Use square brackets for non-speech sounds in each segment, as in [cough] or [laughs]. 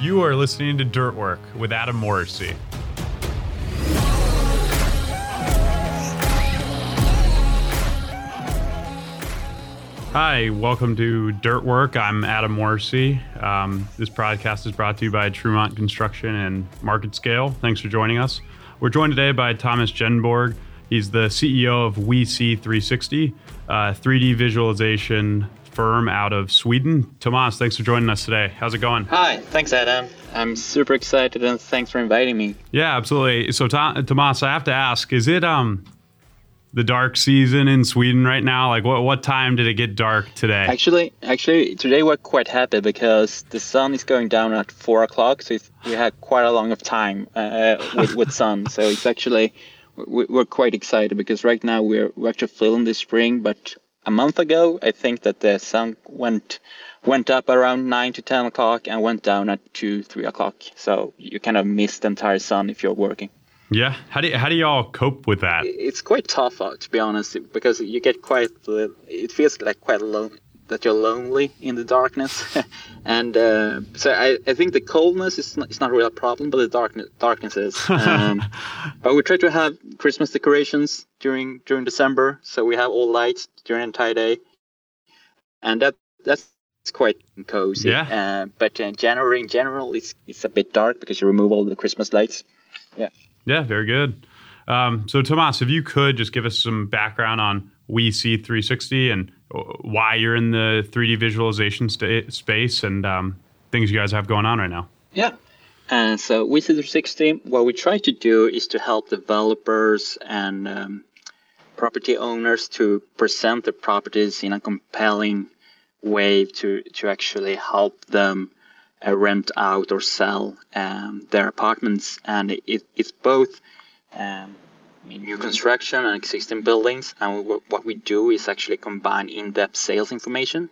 You are listening to Dirt Work with Adam Morrisey. Hi, welcome to Dirt Work. I'm Adam Morrisey. Um, this podcast is brought to you by Trumont Construction and MarketScale. Thanks for joining us. We're joined today by Tomas Jenneborg. He's the CEO of wec360, a 3D visualization firm out of Sweden. Tomas, thanks for joining us today. How's it going? Hi, thanks, Adam. I'm super excited and thanks for inviting me. Yeah, absolutely. So, Tomas, I have to ask: Is it um the dark season in Sweden right now? Like, what what time did it get dark today? Actually, actually, today we're quite happy because the sun is going down at four o'clock, so we had quite a long of time uh, with, with sun. [laughs] So it's actually we're quite excited because right now we're we're actually feeling the spring, but a month ago I think that the sun went went up around nine to ten o'clock and went down at two three o'clock. So you kind of miss the entire sun if you're working. Yeah. How do you, how do y'all cope with that? It's quite tough, uh, to be honest, because you get quite. It feels like quite alone that you're lonely in the darkness, [laughs] and uh, so I, I think the coldness is not, it's not really a problem, but the darkness darkness is. [laughs] Um, but we try to have Christmas decorations during during December, so we have all lights during the entire day, and that that's quite cozy. Yeah. Uh, but in January, in general, it's it's a bit dark because you remove all the Christmas lights. Yeah. Yeah, very good. Um, so, Tomas, if you could just give us some background on wec360 and uh, why you're in the 3D visualization space and um, things you guys have going on right now. Yeah. Uh, so, wec360, what we try to do is to help developers and um, property owners to present their properties in a compelling way to, to actually help them uh, rent out or sell um, their apartments, and it, it's both um, new construction and existing buildings. And what we do is actually combine in-depth sales information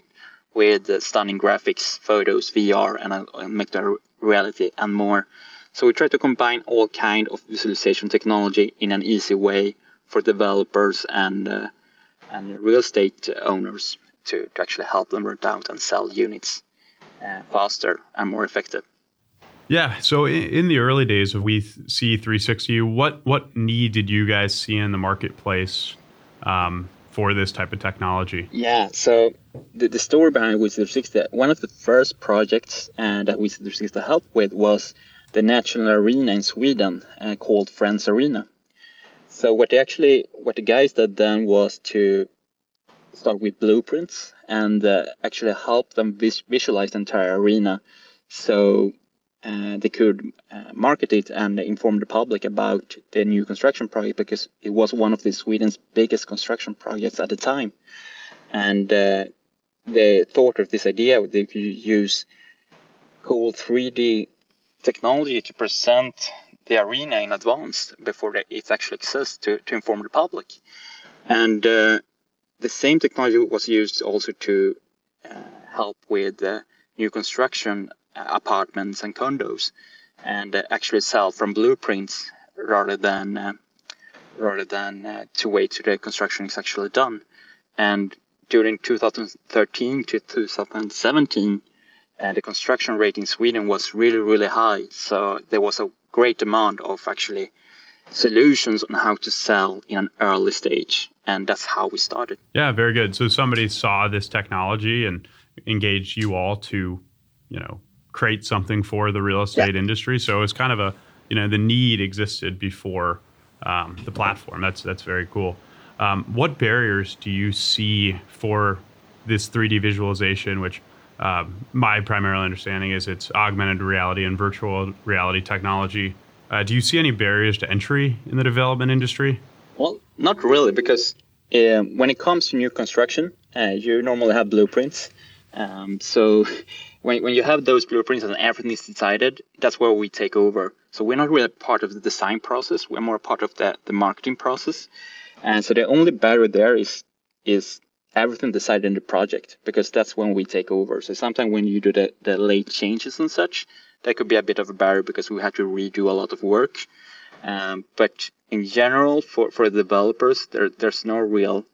with stunning graphics, photos, VR, and uh, make that reality and more. So we try to combine all kind of visualization technology in an easy way for developers and uh, and real estate owners to, to actually help them rent out and sell units uh, faster and more effective. Yeah. So in the early days of wec360, what what need did you guys see in the marketplace um, for this type of technology? Yeah. So the, the story behind wec360, one of the first projects uh, that wec360 helped with was the national arena in Sweden uh, called Friends Arena. So what they actually, what the guys did then was to start with blueprints and uh, actually help them vis- visualize the entire arena so they could uh, market it and inform the public about the new construction project because it was one of the Sweden's biggest construction projects at the time. And uh, they thought of this idea they could use cool 3D technology to present the arena in advance before it actually exists to, to inform the public. And uh, the same technology was used also to uh, help with uh, new construction uh, apartments and condos and uh, actually sell from blueprints rather than uh, rather than to wait till the construction is actually done. And during 2013 to 2017 the construction rate in Sweden was really really high. So there was a great demand of actually solutions on how to sell in an early stage and that's how we started. Yeah very good. So somebody saw this technology and engaged you all to you know create something for the real estate yeah. industry so it's kind of a you know the need existed before um, the platform that's that's very cool um, what barriers do you see for this 3d visualization which um, my primary understanding is it's augmented reality and virtual reality technology uh, do you see any barriers to entry in the development industry? Well, not really, because uh, when it comes to new construction, uh, you normally have blueprints. Um, so [laughs] when, when you have those blueprints and everything is decided, that's where we take over. So we're not really part of the design process. We're more part of the, the marketing process. And so the only barrier there is is everything decided in the project because that's when we take over. So sometimes when you do the, the late changes and such, that could be a bit of a barrier because we had to redo a lot of work. Um, but in general, for, for developers, there, there's no real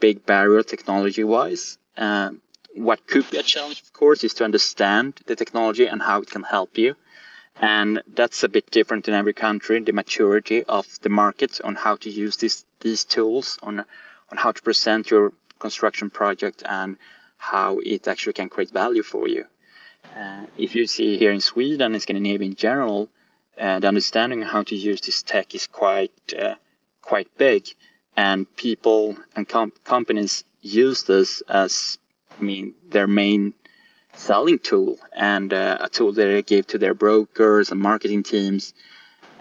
big barrier technology wise. Um, what could be a challenge, of course, is to understand the technology and how it can help you. And that's a bit different in every country, the maturity of the market on how to use this, these tools, on, on how to present your construction project and how it actually can create value for you. Uh, if you see here in Sweden and Scandinavia in general, uh, the understanding how to use this tech is quite uh, quite big, and people and com- companies use this as I mean their main selling tool and uh, a tool that they give to their brokers and marketing teams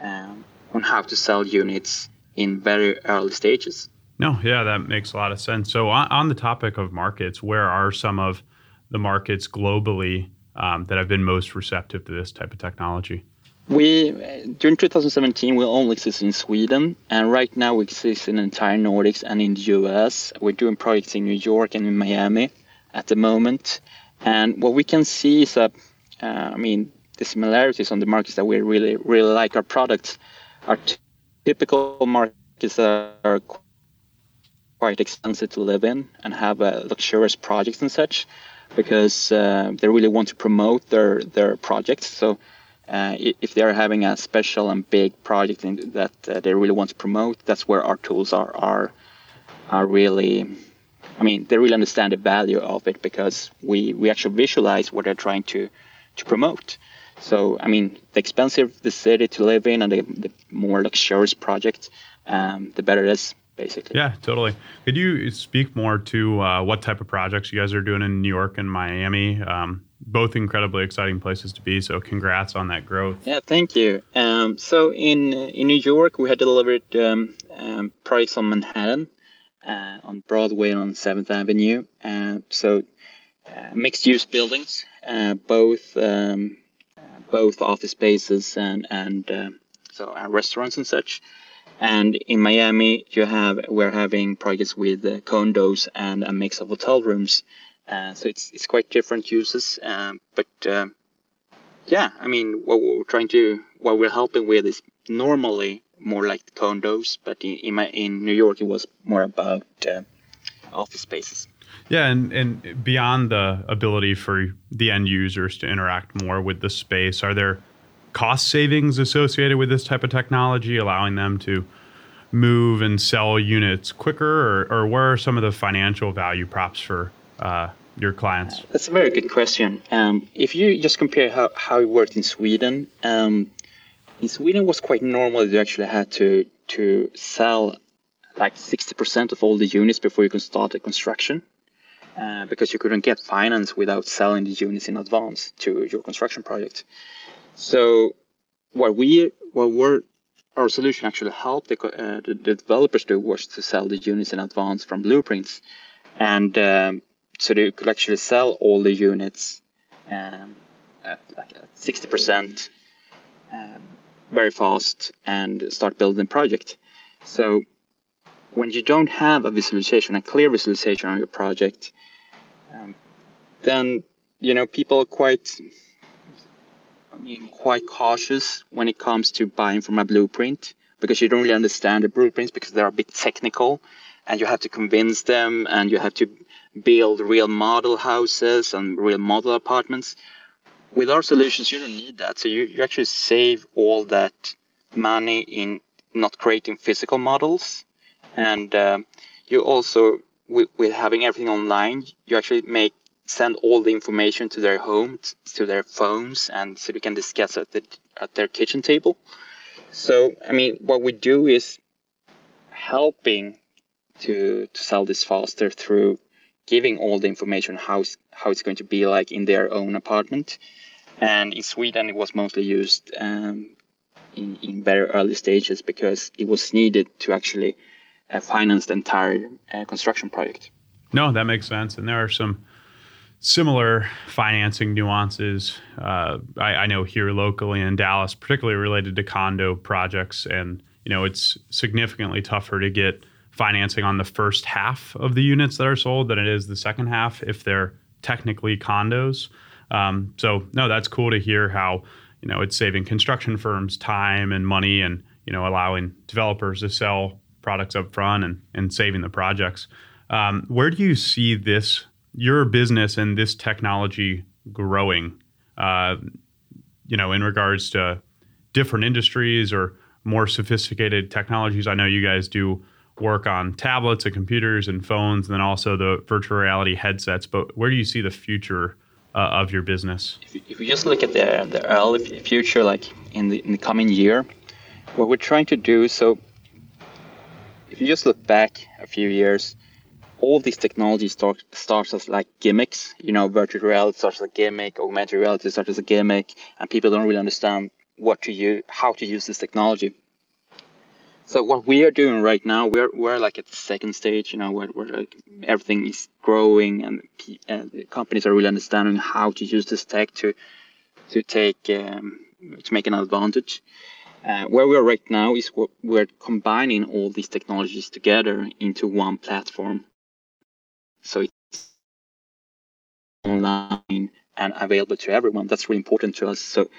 um, on how to sell units in very early stages. No, yeah, that makes a lot of sense. So, on, on the topic of markets, where are some of the markets globally um, that have been most receptive to this type of technology? We during 2017 we only exist in Sweden, and right now we exist in the entire Nordics and in the US. We're doing projects in New York and in Miami at the moment, and what we can see is that, uh, I mean, the similarities on the markets that we really really like our products are typical markets that are quite expensive to live in and have uh, luxurious projects and such because uh, they really want to promote their their projects. So uh, if they're having a special and big project that uh, they really want to promote, that's where our tools are are are really. I mean, they really understand the value of it because we we actually visualize what they're trying to to promote. So, I mean, the expensive the city to live in and the, the more luxurious project, um, the better it is basically. Yeah, totally. Could you speak more to uh, what type of projects you guys are doing in New York and Miami? Um, both incredibly exciting places to be. So, congrats on that growth. Yeah, thank you. Um, so, in in New York, we had delivered um, um on Manhattan, uh, on Broadway, and on Seventh Avenue. Uh, so, uh, mixed-use buildings, uh, both um, both office spaces and and uh, so restaurants and such. And in Miami, you have we're having projects with uh, condos and a mix of hotel rooms. Uh, so it's it's quite different uses. Um, but uh, yeah, I mean, what we're trying to what we're helping with is normally more like the condos, but in in, my, in New York it was more about uh, office spaces. Yeah, and, and beyond the ability for the end users to interact more with the space, are there cost savings associated with this type of technology, allowing them to move and sell units quicker, or, or where are some of the financial value props for uh, your clients? That's a very good question. Um, if you just compare how, how it worked in Sweden, um, in Sweden was quite normal. That you actually had to to sell like 60% of all the units before you can start the construction. Uh, because you couldn't get finance without selling the units in advance to your construction project. So what we what we're our solution actually helped the, uh, the, the, developers do was to sell the units in advance from blueprints, and um, so they could actually sell all the units um, at like sixty percent um, very fast and start building the project. So when you don't have a visualization, a clear visualization on your project, um, then you know people are quite being quite cautious when it comes to buying from a blueprint because you don't really understand the blueprints because they're a bit technical and you have to convince them and you have to build real model houses and real model apartments. With our solutions, you don't need that. So you, you actually save all that money in not creating physical models. And uh, you also, with, with having everything online, you actually make send all the information to their home, to their phones, and so we can discuss at, the, at their kitchen table. So, I mean, what we do is helping to, to sell this faster through giving all the information how, how it's going to be like in their own apartment. And in Sweden, it was mostly used um, in, in very early stages because it was needed to actually uh, finance the entire uh, construction project. No, that makes sense. And there are some similar financing nuances. Uh, I, I, know here locally in Dallas, particularly related to condo projects, and you know it's significantly tougher to get financing on the first half of the units that are sold than it is the second half if they're technically condos. Um, so no, that's cool to hear how you know it's saving construction firms time and money, and you know allowing developers to sell products up front and and saving the projects. Um, where do you see this your business and this technology growing? Uh, you know, in regards to different industries or more sophisticated technologies. I know you guys do work on tablets and computers and phones, and then also the virtual reality headsets. But where do you see the future uh, of your business? If you, if you, just look at the the early future, like in the in the coming year, what we're trying to do. So, if you just look back a few years, all these technologies start starts as like gimmicks. You know, virtual reality starts as a gimmick, augmented reality starts as a gimmick, and people don't really understand what to use, how to use this technology. So what we are doing right now, we're we're like at the second stage, you know, where, where like everything is growing and, and companies are really understanding how to use this tech to to take um, to make an advantage. Uh, where we are right now is we're combining all these technologies together into one platform. So it's online and available to everyone. That's really important to us. So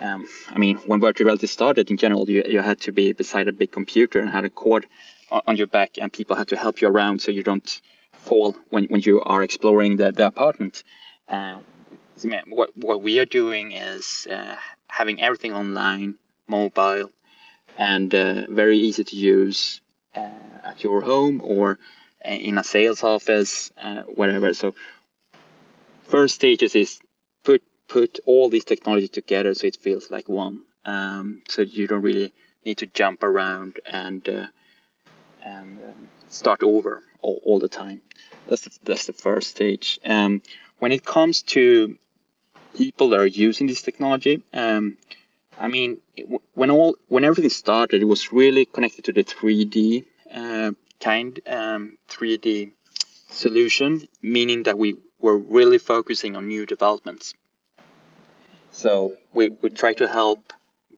um, I mean, when virtual reality started in general, you, you had to be beside a big computer and had a cord on, on your back, and people had to help you around so you don't fall when, when you are exploring the, the apartment. Uh, what, what we are doing is uh, having everything online, mobile, and uh, very easy to use uh, at your home or uh, in a sales office, uh, whatever. So, first stages is put all these technologies together so it feels like one. Um, so you don't really need to jump around and uh, and um, start over all, all, the time. That's the, that's the first stage. Um, when it comes to people that are using this technology, um, I mean, when all when everything started, it was really connected to the 3D uh, kind 3D um, solution, meaning that we were really focusing on new developments. So we, we try to help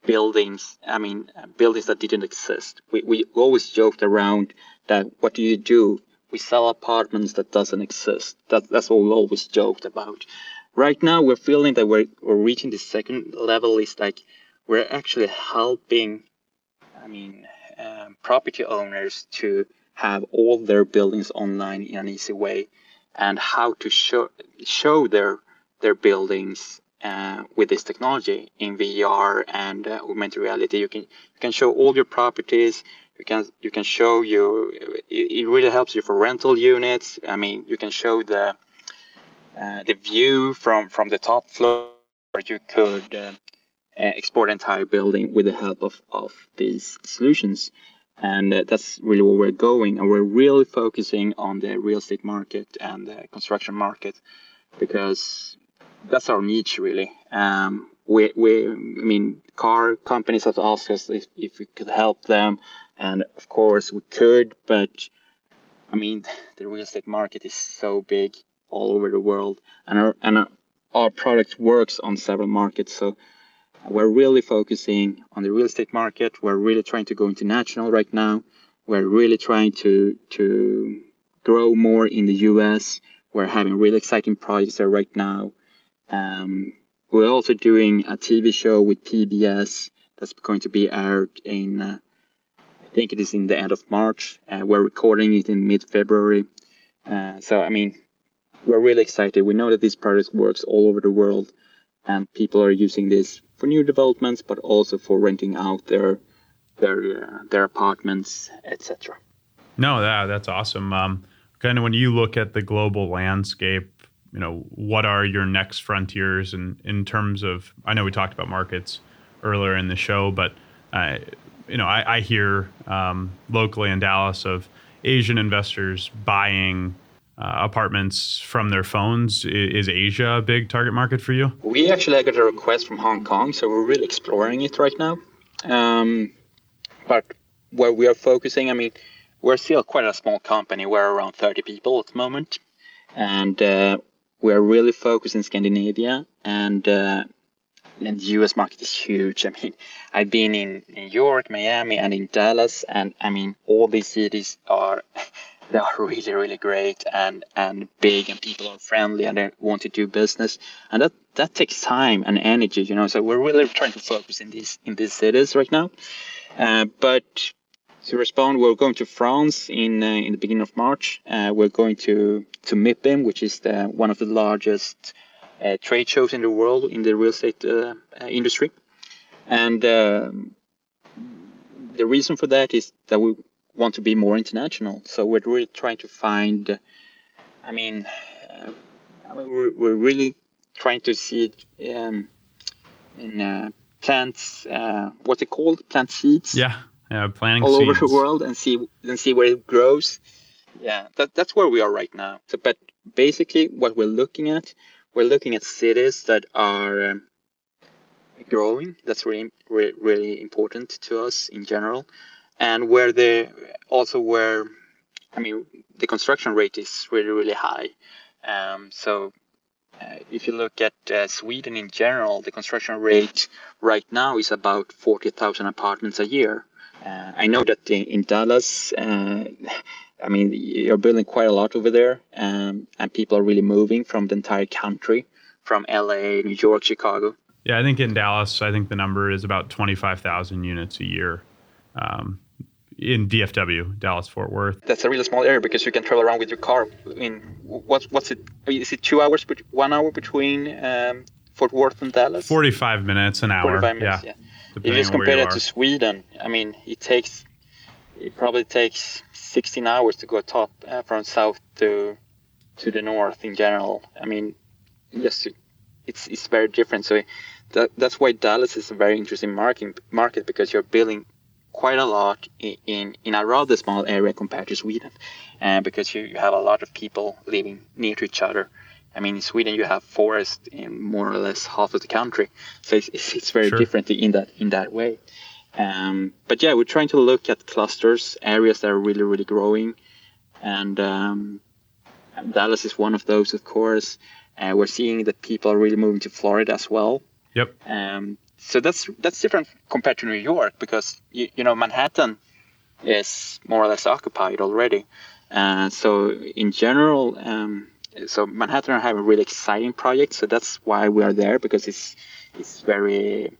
buildings, I mean, buildings that didn't exist. We, we always joked around that what do you do? We sell apartments that doesn't exist. That, that's what we always joked about. Right now, we're feeling that we're, we're reaching the second level is like we're actually helping, I mean, um, property owners to have all their buildings online in an easy way and how to show, show their, their buildings uh, with this technology in VR and uh, augmented reality. You can you can show all your properties. You can you can show you. It, really helps you for rental units. I mean, you can show the uh, the view from from the top floor. You could uh, export entire building with the help of of these solutions. And uh, that's really where we're going. And we're really focusing on the real estate market and the construction market because that's our niche really. Um, we, we, I mean, car companies have asked us if, if we could help them, and of course we could, but I mean, [laughs] the real estate market is so big all over the world, and our and our, our product works on several markets. So we're really focusing on the real estate market. We're really trying to go international right now. We're really trying to to grow more in the U.S. We're having really exciting projects there right now. Um, we're also doing a TV show with PBS that's going to be aired in, uh, I think it is in the end of March. Uh, we're recording it in mid February. Uh, so, I mean, we're really excited. We know that this product works all over the world and people are using this for new developments, but also for renting out their their uh, their apartments, etc. No, that that's awesome. Um, kind of when you look at the global landscape, you know, what are your next frontiers and in, terms of, I know we talked about markets earlier in the show, but, uh, you know, I, I hear um, locally in Dallas of Asian investors buying uh, apartments from their phones. Is, is Asia a big target market for you? We actually got a request from Hong Kong, so we're really exploring it right now. Um, but where we are focusing, I mean, we're still quite a small company. We're around 30 people at the moment. And uh, we are really focused in Scandinavia and uh, and the US market is huge. [laughs] I mean, I've been in New York, Miami, and in Dallas, and I mean, all these cities are [laughs] they are really, really great and and big, and people are friendly and they want to do business, and that that takes time and energy, you know. So we're really trying to focus in these in these cities right now, uh, but to respond, we're going to France in uh, in the beginning of March. Uh, we're going to to MIPIM, which is the, one of the largest uh, trade shows in the world in the real estate uh, uh, industry. And um, the reason for that is that we want to be more international. So we're really trying to find. I mean, uh, we're, we're really trying to see it um, in plants. what's it called? Plant seeds. Yeah yeah, planting all seeds. over the world and see and see where it grows. Yeah, that, that's where we are right now. So, but basically, what we're looking at, we're looking at cities that are um, growing. That's really, really, really important to us in general, and where they also where, I mean, the construction rate is really, really high. Um, so uh, if you look at uh, Sweden in general, the construction rate right now is about 40,000 apartments a year. Uh, I know that in, in Dallas, uh, I mean, you're building quite a lot over there, um, and people are really moving from the entire country, from LA, New York, Chicago. Yeah, I think in Dallas, I think the number is about 25,000 units a year um, in DFW, Dallas Fort Worth. That's a really small area because you can travel around with your car. In what's what's it? Is it two hours, one hour between um, Fort Worth and Dallas? 45 minutes, an hour. 45 minutes, yeah. yeah if you just compare that to Sweden, I mean, it takes it probably takes 16 hours to go top uh, from south to to the north in general. I mean, just it's it's very different. So that that's why Dallas is a very interesting market market because you're building quite a lot in in, in a rather small area compared to Sweden, uh, because you, you have a lot of people living near to each other. I mean, in Sweden you have forest in more or less half of the country, so it's, it's, it's very sure. different in that in that way. Um, but yeah, we're trying to look at clusters, areas that are really really growing, and um, Dallas is one of those, of course. Uh, we're seeing that people are really moving to Florida as well. Yep. Um, so that's that's different compared to New York because you, you know Manhattan is more or less occupied already. Uh, so in general, um, so Manhattan have a really exciting project, so that's why we are there because it's it's very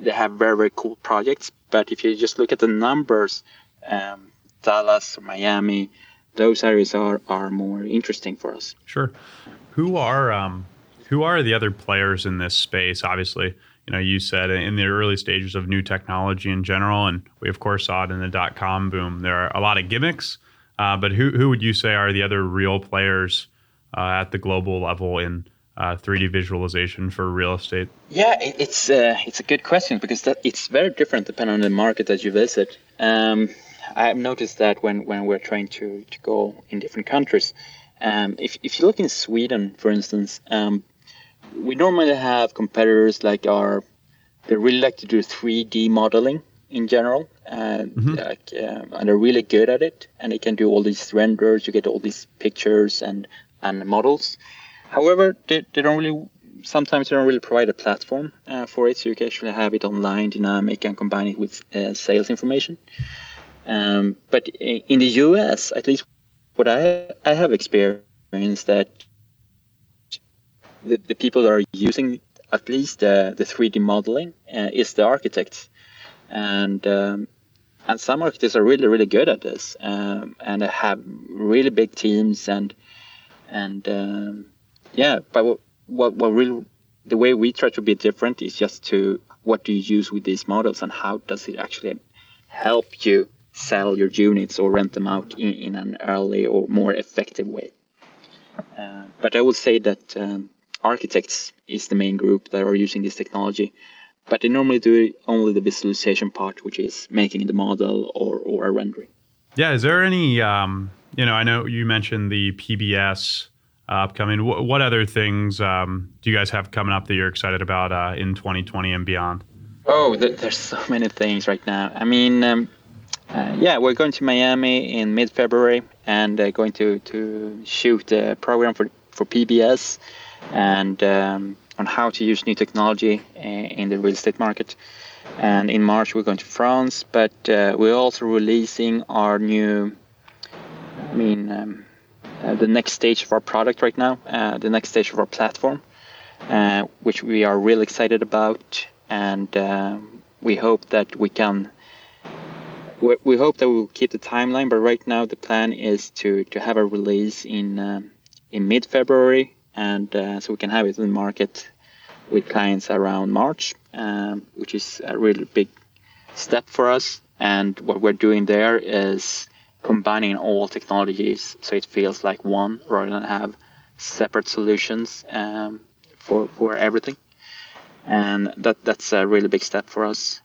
they have very very cool projects. But if you just look at the numbers, um, Dallas, Miami, those areas are are more interesting for us. Sure. Who are um, who are the other players in this space? Obviously, you know, you said in the early stages of new technology in general, and we of course saw it in the dot com boom. There are a lot of gimmicks, uh, but who who would you say are the other real players at the global level in uh, 3D visualization for real estate? Yeah, it's uh, it's a good question because that, it's very different depending on the market that you visit. Um, I've noticed that when, when we're trying to, to go in different countries, um, if, if you look in Sweden, for instance, um, we normally have competitors like our they really like to do 3D modeling in general, and mm-hmm. like uh, and they're really good at it, and they can do all these renders. You get all these pictures and and models. However, they, they don't really sometimes they don't really provide a platform uh, for it, so you can actually have it online, dynamic, and combine it with uh, sales information. Um, but in the US, at least what I, I have experienced that the, the people that are using at least uh, the 3D modeling uh, is the architects. And um, and some architects are really really good at this um, and have really big teams and and um, yeah but what, what, what really the way we try to be different is just to what do you use with these models and how does it actually help you sell your units or rent them out in, in an early or more effective way? Uh, but i would say that um, architects is the main group that are using this technology but they normally do only the visualization part which is making the model or, or a rendering. Yeah is there any um you know, I know you mentioned the PBS uh, upcoming. W- what other things um, do you guys have coming up that you're excited about uh, in 2020 and beyond? Oh, th- there's so many things right now. I mean, um, uh, yeah, we're going to Miami in mid-February and uh, going to to shoot a program for for PBS and um, on how to use new technology uh, in the real estate market. And in March we're going to France, but uh, we're also releasing our new I mean, um, uh, the next stage of our product right now, uh, the next stage of our platform, uh, which we are really excited about, and um, we hope that we can we, we hope that we'll keep the timeline, but right now the plan is to to have a release in um, in mid February, and uh, so we can have it in the market with clients around March, um, which is a really big step for us. And what we're doing there is combining all technologies so it feels like one rather than have separate solutions um, for for everything. And that that's a really big step for us.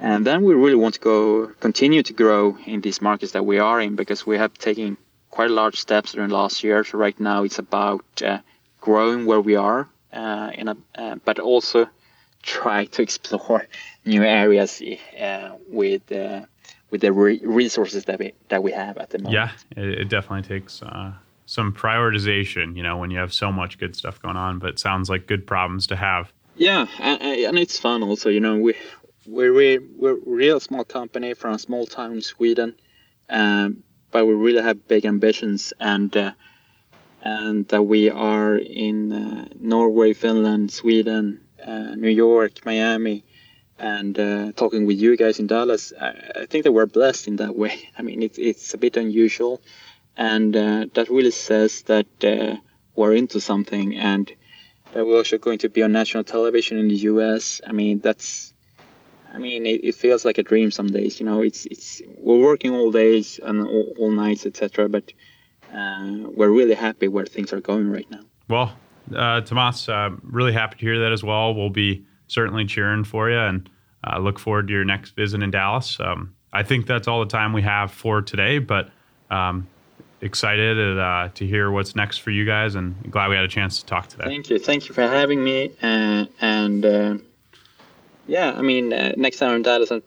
And then we really want to go continue to grow in these markets that we are in because we have taken quite large steps during last year. So right now it's about uh, growing where we are, uh, in a, uh, but also try to [laughs] explore new areas uh, with uh, with the re- resources that we that we have at the moment. Yeah, it, it definitely takes uh, some prioritization. You know, when you have so much good stuff going on, but it sounds like good problems to have. Yeah, and, and it's fun also. You know, we we're re- we're a real small company from a small town in Sweden, um, but we really have big ambitions and. Uh, and that we are in uh, Norway, Finland, Sweden, uh, New York, Miami, and uh, talking with you guys in Dallas. I, I, think that we're blessed in that way. [laughs] I mean, it's it's a bit unusual, and uh, that really says that uh, we're into something, and that we're also going to be on national television in the U.S. I mean, that's. I mean, it, it feels like a dream some days. You know, it's it's we're working all days and all, all nights, etc. But uh, we're really happy where things are going right now. Well, uh, Tomas, uh, really happy to hear that as well. We'll be certainly cheering for you and uh, look forward to your next visit in Dallas. Um, I think that's all the time we have for today, but um, excited uh, to hear what's next for you guys and glad we had a chance to talk today. Thank you. Thank you for having me. Uh, and uh, yeah, I mean, next time in Dallas, I'm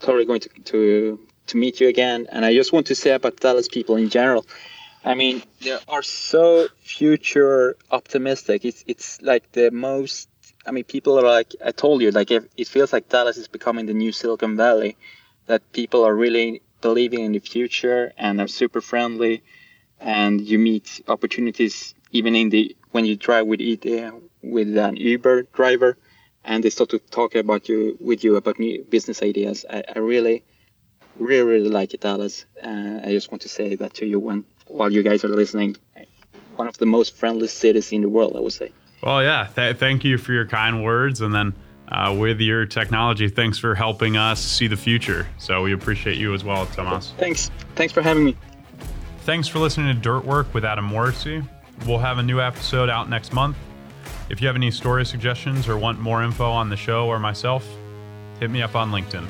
totally going to, to, to meet you again. And I just want to say about Dallas people in general I mean, they are so future optimistic. It's it's like the most. I mean, people are like I told you, like it feels like Dallas is becoming the new Silicon Valley. That people are really believing in the future and are super friendly, and you meet opportunities even in the when you drive with uh, with an Uber driver, and they start to talk about you with you about new business ideas. I, I really, really, really like it, Dallas. Uh, I just want to say that to you when while you guys are listening, one of the most friendly cities in the world, I would say. Well, yeah. Th- thank you for your kind words. And then uh, with your technology, thanks for helping us see the future. So we appreciate you as well, Tomas. Thanks. Thanks for having me. Thanks for listening to Dirt Work with Adam Morrisey. We'll have a new episode out next month. If you have any story suggestions or want more info on the show or myself, hit me up on LinkedIn.